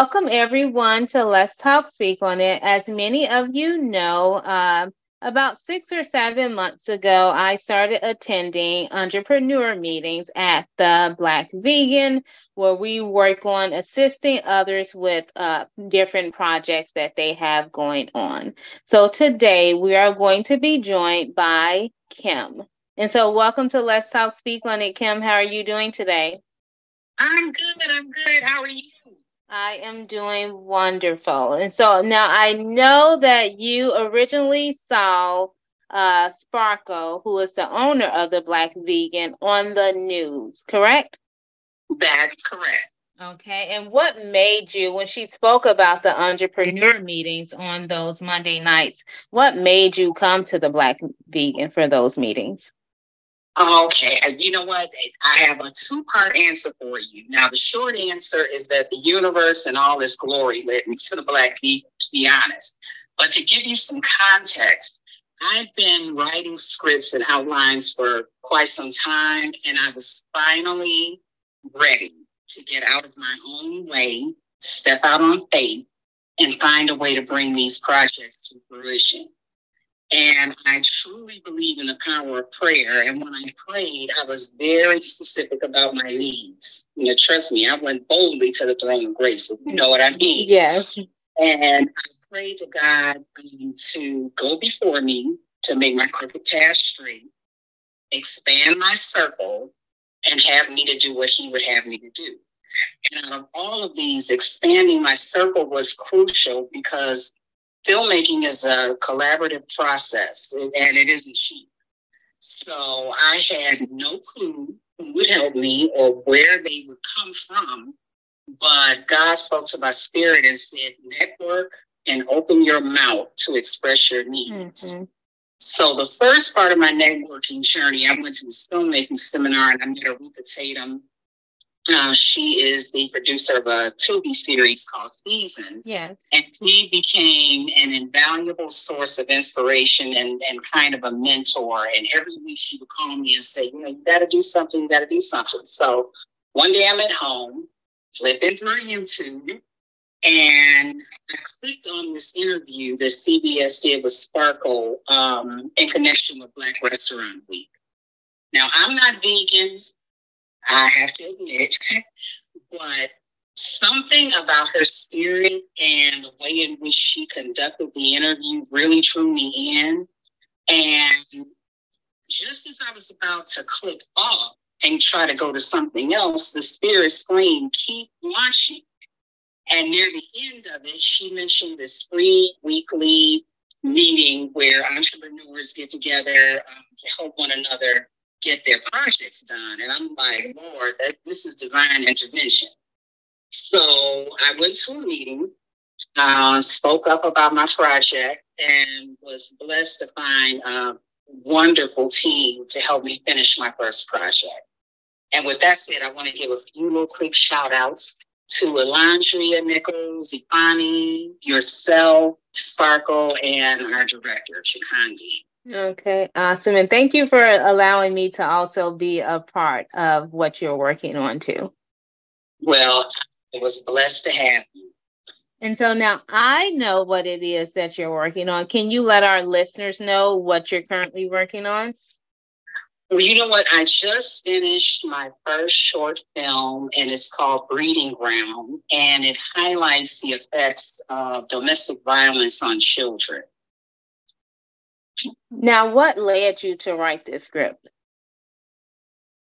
Welcome everyone to Let's Talk Speak on It. As many of you know, uh, about six or seven months ago, I started attending entrepreneur meetings at the Black Vegan, where we work on assisting others with uh, different projects that they have going on. So today we are going to be joined by Kim. And so, welcome to Let's Talk Speak on It. Kim, how are you doing today? I'm good. I'm good. How are you? I am doing wonderful. And so now I know that you originally saw uh, Sparkle, who is the owner of the Black Vegan, on the news, correct? That's correct. Okay. And what made you, when she spoke about the entrepreneur meetings on those Monday nights, what made you come to the Black Vegan for those meetings? Okay, uh, you know what? I have a two part answer for you. Now, the short answer is that the universe and all its glory led me to the Black Vegan, to be honest. But to give you some context, I've been writing scripts and outlines for quite some time, and I was finally ready to get out of my own way, step out on faith, and find a way to bring these projects to fruition. And I truly believe in the power of prayer. And when I prayed, I was very specific about my needs. You know, trust me, I went boldly to the throne of grace. You know what I mean. Yes. And I prayed to God um, to go before me, to make my crooked path straight, expand my circle, and have me to do what He would have me to do. And out of all of these, expanding my circle was crucial because filmmaking is a collaborative process and it isn't cheap. So I had no clue who would help me or where they would come from. But God spoke to my spirit and said, network and open your mouth to express your needs. Mm-hmm. So the first part of my networking journey, I went to this filmmaking seminar and I met Aretha Tatum uh, she is the producer of a Tubi series called Seasons. Yes. And she became an invaluable source of inspiration and, and kind of a mentor. And every week she would call me and say, you know, you got to do something, you got to do something. So one day I'm at home, flipping through YouTube, and I clicked on this interview that CBS did with Sparkle um, in connection with Black Restaurant Week. Now, I'm not vegan. I have to admit. but something about her spirit and the way in which she conducted the interview really drew me in. And just as I was about to click off and try to go to something else, the spirit screamed, keep watching. And near the end of it, she mentioned this free weekly meeting where entrepreneurs get together um, to help one another get their projects done. And I'm like, Lord, that, this is divine intervention. So I went to a meeting, uh, spoke up about my project, and was blessed to find a wonderful team to help me finish my first project. And with that said, I want to give a few little quick shout outs to Alandria Nichols, Ifani, yourself, Sparkle, and our director, Chikandi. Okay, awesome. And thank you for allowing me to also be a part of what you're working on too. Well, it was blessed to have you. And so now I know what it is that you're working on. Can you let our listeners know what you're currently working on? Well, you know what? I just finished my first short film, and it's called Breeding Ground, and it highlights the effects of domestic violence on children. Now, what led you to write this script?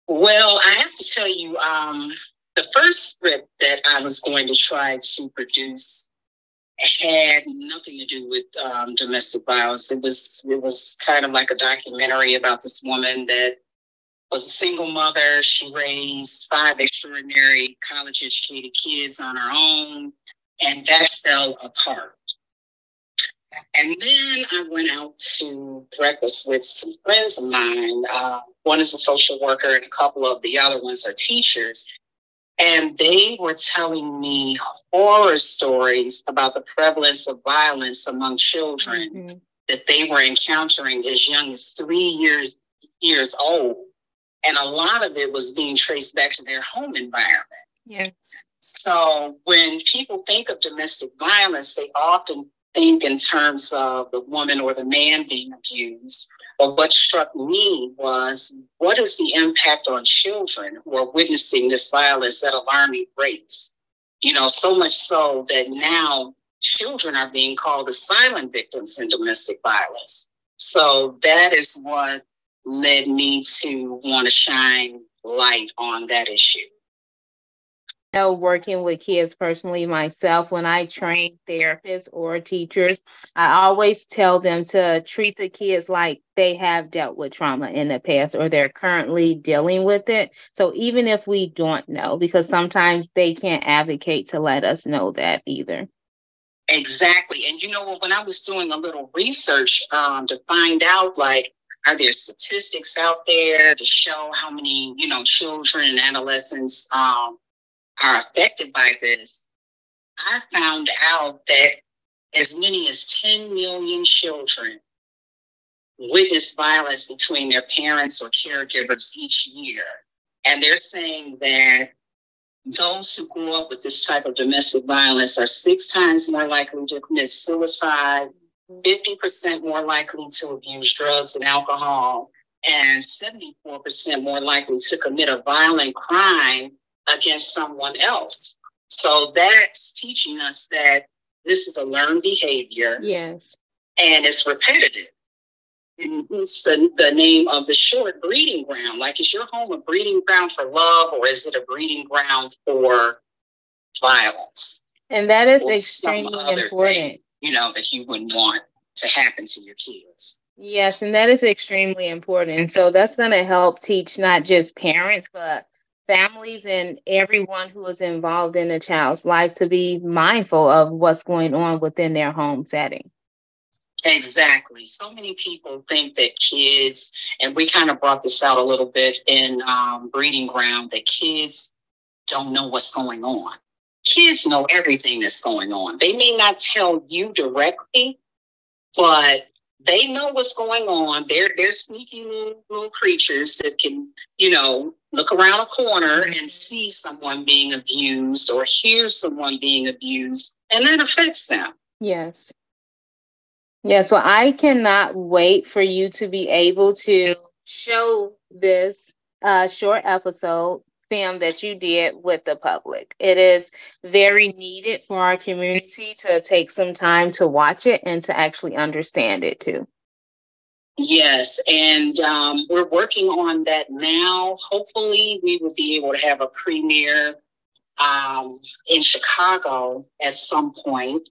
Well, I have to tell you, um, the first script that I was going to try to produce had nothing to do with um, domestic violence. It was it was kind of like a documentary about this woman that was a single mother. She raised five extraordinary college educated kids on her own, and that fell apart. And then I went out to breakfast with some friends of mine. Uh, one is a social worker, and a couple of the other ones are teachers. And they were telling me horror stories about the prevalence of violence among children mm-hmm. that they were encountering as young as three years years old. And a lot of it was being traced back to their home environment. Yeah. So when people think of domestic violence, they often think in terms of the woman or the man being abused. But what struck me was what is the impact on children who are witnessing this violence at alarming rates? You know, so much so that now children are being called the silent victims in domestic violence. So that is what led me to want to shine light on that issue know, working with kids personally myself, when I train therapists or teachers, I always tell them to treat the kids like they have dealt with trauma in the past or they're currently dealing with it. So even if we don't know, because sometimes they can't advocate to let us know that either. Exactly. And you know, when I was doing a little research um, to find out, like, are there statistics out there to show how many, you know, children and adolescents um, are affected by this, I found out that as many as 10 million children witness violence between their parents or caregivers each year. And they're saying that those who grew up with this type of domestic violence are six times more likely to commit suicide, 50% more likely to abuse drugs and alcohol, and 74% more likely to commit a violent crime against someone else. So that's teaching us that this is a learned behavior. Yes. And it's repetitive. And it's the, the name of the short breeding ground. Like, is your home a breeding ground for love or is it a breeding ground for violence? And that is extremely important. Thing, you know, that you wouldn't want to happen to your kids. Yes, and that is extremely important. So that's going to help teach not just parents, but families and everyone who is involved in a child's life to be mindful of what's going on within their home setting. Exactly. So many people think that kids, and we kind of brought this out a little bit in um, Breeding Ground, that kids don't know what's going on. Kids know everything that's going on. They may not tell you directly, but they know what's going on. They're they're sneaky little, little creatures that can, you know, look around a corner and see someone being abused or hear someone being abused, and that affects them. Yes. Yeah, so I cannot wait for you to be able to show this uh, short episode film that you did with the public. It is very needed for our community to take some time to watch it and to actually understand it too. Yes, and um, we're working on that now. Hopefully, we will be able to have a premiere um, in Chicago at some point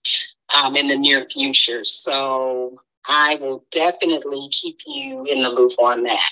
um, in the near future. So I will definitely keep you in the loop on that.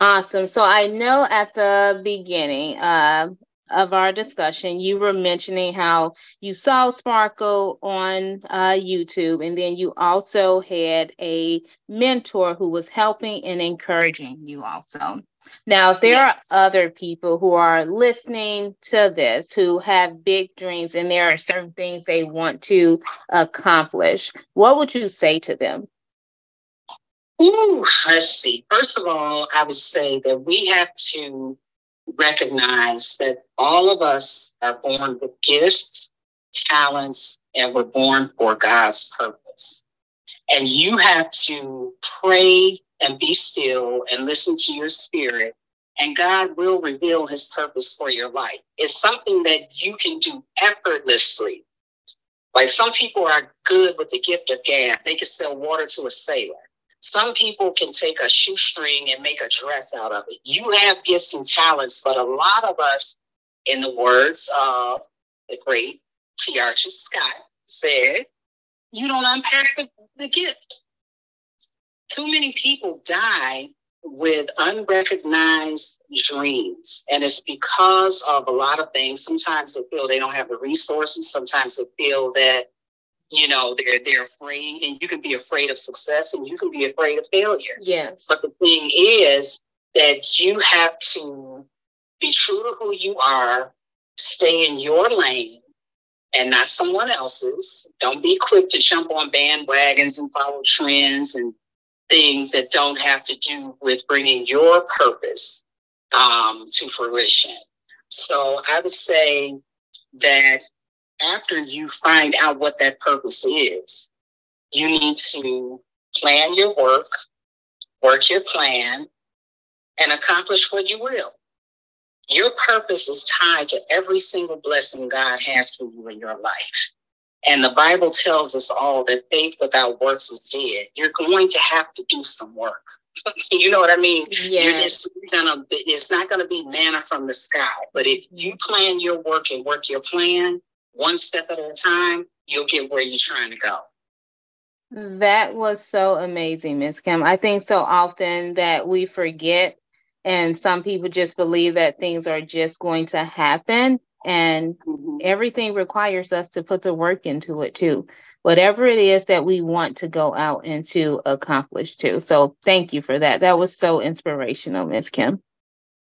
Awesome. So I know at the beginning, uh, of our discussion, you were mentioning how you saw Sparkle on uh, YouTube, and then you also had a mentor who was helping and encouraging you also. Now, if there yes. are other people who are listening to this who have big dreams and there are certain things they want to accomplish, what would you say to them? Ooh, let's see. First of all, I would say that we have to recognize that all of us are born with gifts, talents, and we're born for God's purpose. And you have to pray and be still and listen to your spirit, and God will reveal his purpose for your life. It's something that you can do effortlessly. Like some people are good with the gift of gab, they can sell water to a sailor. Some people can take a shoestring and make a dress out of it. You have gifts and talents, but a lot of us, in the words of the great T. Archer Scott, said, you don't unpack the, the gift. Too many people die with unrecognized dreams. And it's because of a lot of things. Sometimes they feel they don't have the resources. Sometimes they feel that you know they're they're afraid and you can be afraid of success and you can be afraid of failure. Yes. But the thing is that you have to be true to who you are stay in your lane and not someone else's. Don't be quick to jump on bandwagons and follow trends and things that don't have to do with bringing your purpose um, to fruition. So i would say that after you find out what that purpose is, you need to plan your work, work your plan, and accomplish what you will. Your purpose is tied to every single blessing God has for you in your life. And the Bible tells us all that faith without works is dead. You're going to have to do some work. you know what I mean? Yes. gonna it's not gonna be manna from the sky. But if you plan your work and work your plan one step at a time, you'll get where you're trying to go. That was so amazing, Miss Kim. I think so often that we forget, and some people just believe that things are just going to happen, and mm-hmm. everything requires us to put the work into it too. Whatever it is that we want to go out and to accomplish too. So thank you for that. That was so inspirational, Miss Kim.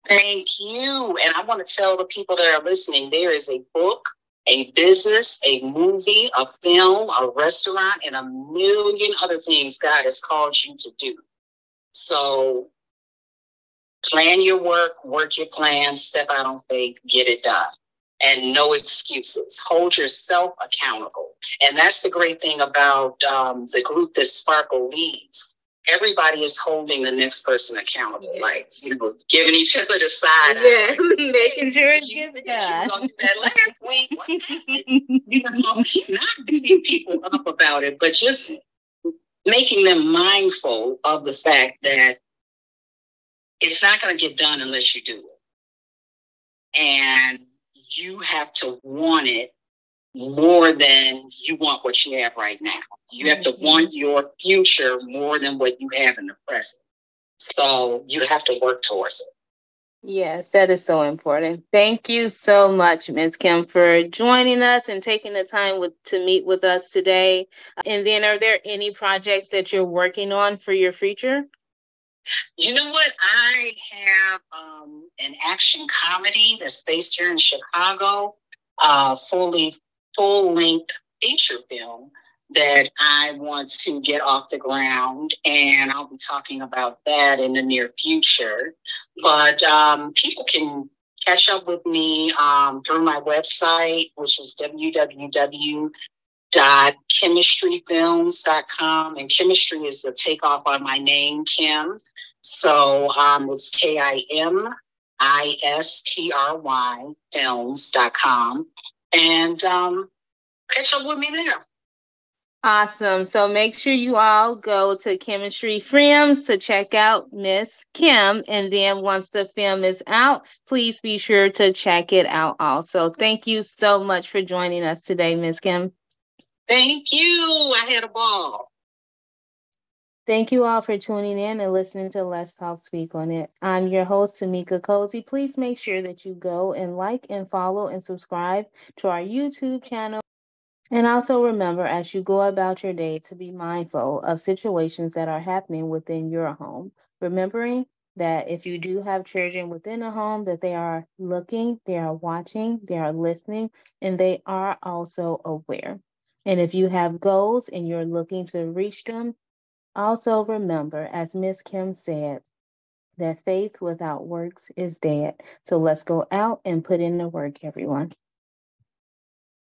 Thank you. And I want to tell the people that are listening there is a book a business, a movie, a film, a restaurant, and a million other things God has called you to do. So plan your work, work your plans, step out on faith, get it done. And no excuses. Hold yourself accountable. And that's the great thing about um, the group that Sparkle leads everybody is holding the next person accountable, like you know, giving each other the side. Yeah, making sure gets done. That last week, you know, not beating people up about it, but just making them mindful of the fact that it's not going to get done unless you do it, and you have to want it more than you want what you have right now. You have to mm-hmm. want your future more than what you have in the present. So you have to work towards it. Yes, that is so important. Thank you so much, Ms. Kim, for joining us and taking the time with, to meet with us today. And then, are there any projects that you're working on for your future? You know what? I have um, an action comedy that's based here in Chicago, uh, fully full length feature film that I want to get off the ground, and I'll be talking about that in the near future. But um, people can catch up with me um, through my website, which is www.kimistryfilms.com. And Kimistry is a takeoff on my name, Kim. So um, it's K I M I S T R Y films.com and um, catch up with me there. Awesome. So make sure you all go to Kimistry Films to check out Miss Kim. And then once the film is out, please be sure to check it out also. Thank you so much for joining us today, Miss Kim. Thank you. I had a ball. Thank you all for tuning in and listening to Let's Talk Speak on It. I'm your host, Tamika Cozy. Please make sure that you go and like and follow and subscribe to our YouTube channel. And also remember, as you go about your day, to be mindful of situations that are happening within your home. Remembering that if you do have children within a home, that they are looking, they are watching, they are listening, and they are also aware. And if you have goals and you're looking to reach them, also remember, as Miss Kim said, that faith without works is dead. So let's go out and put in the work, everyone.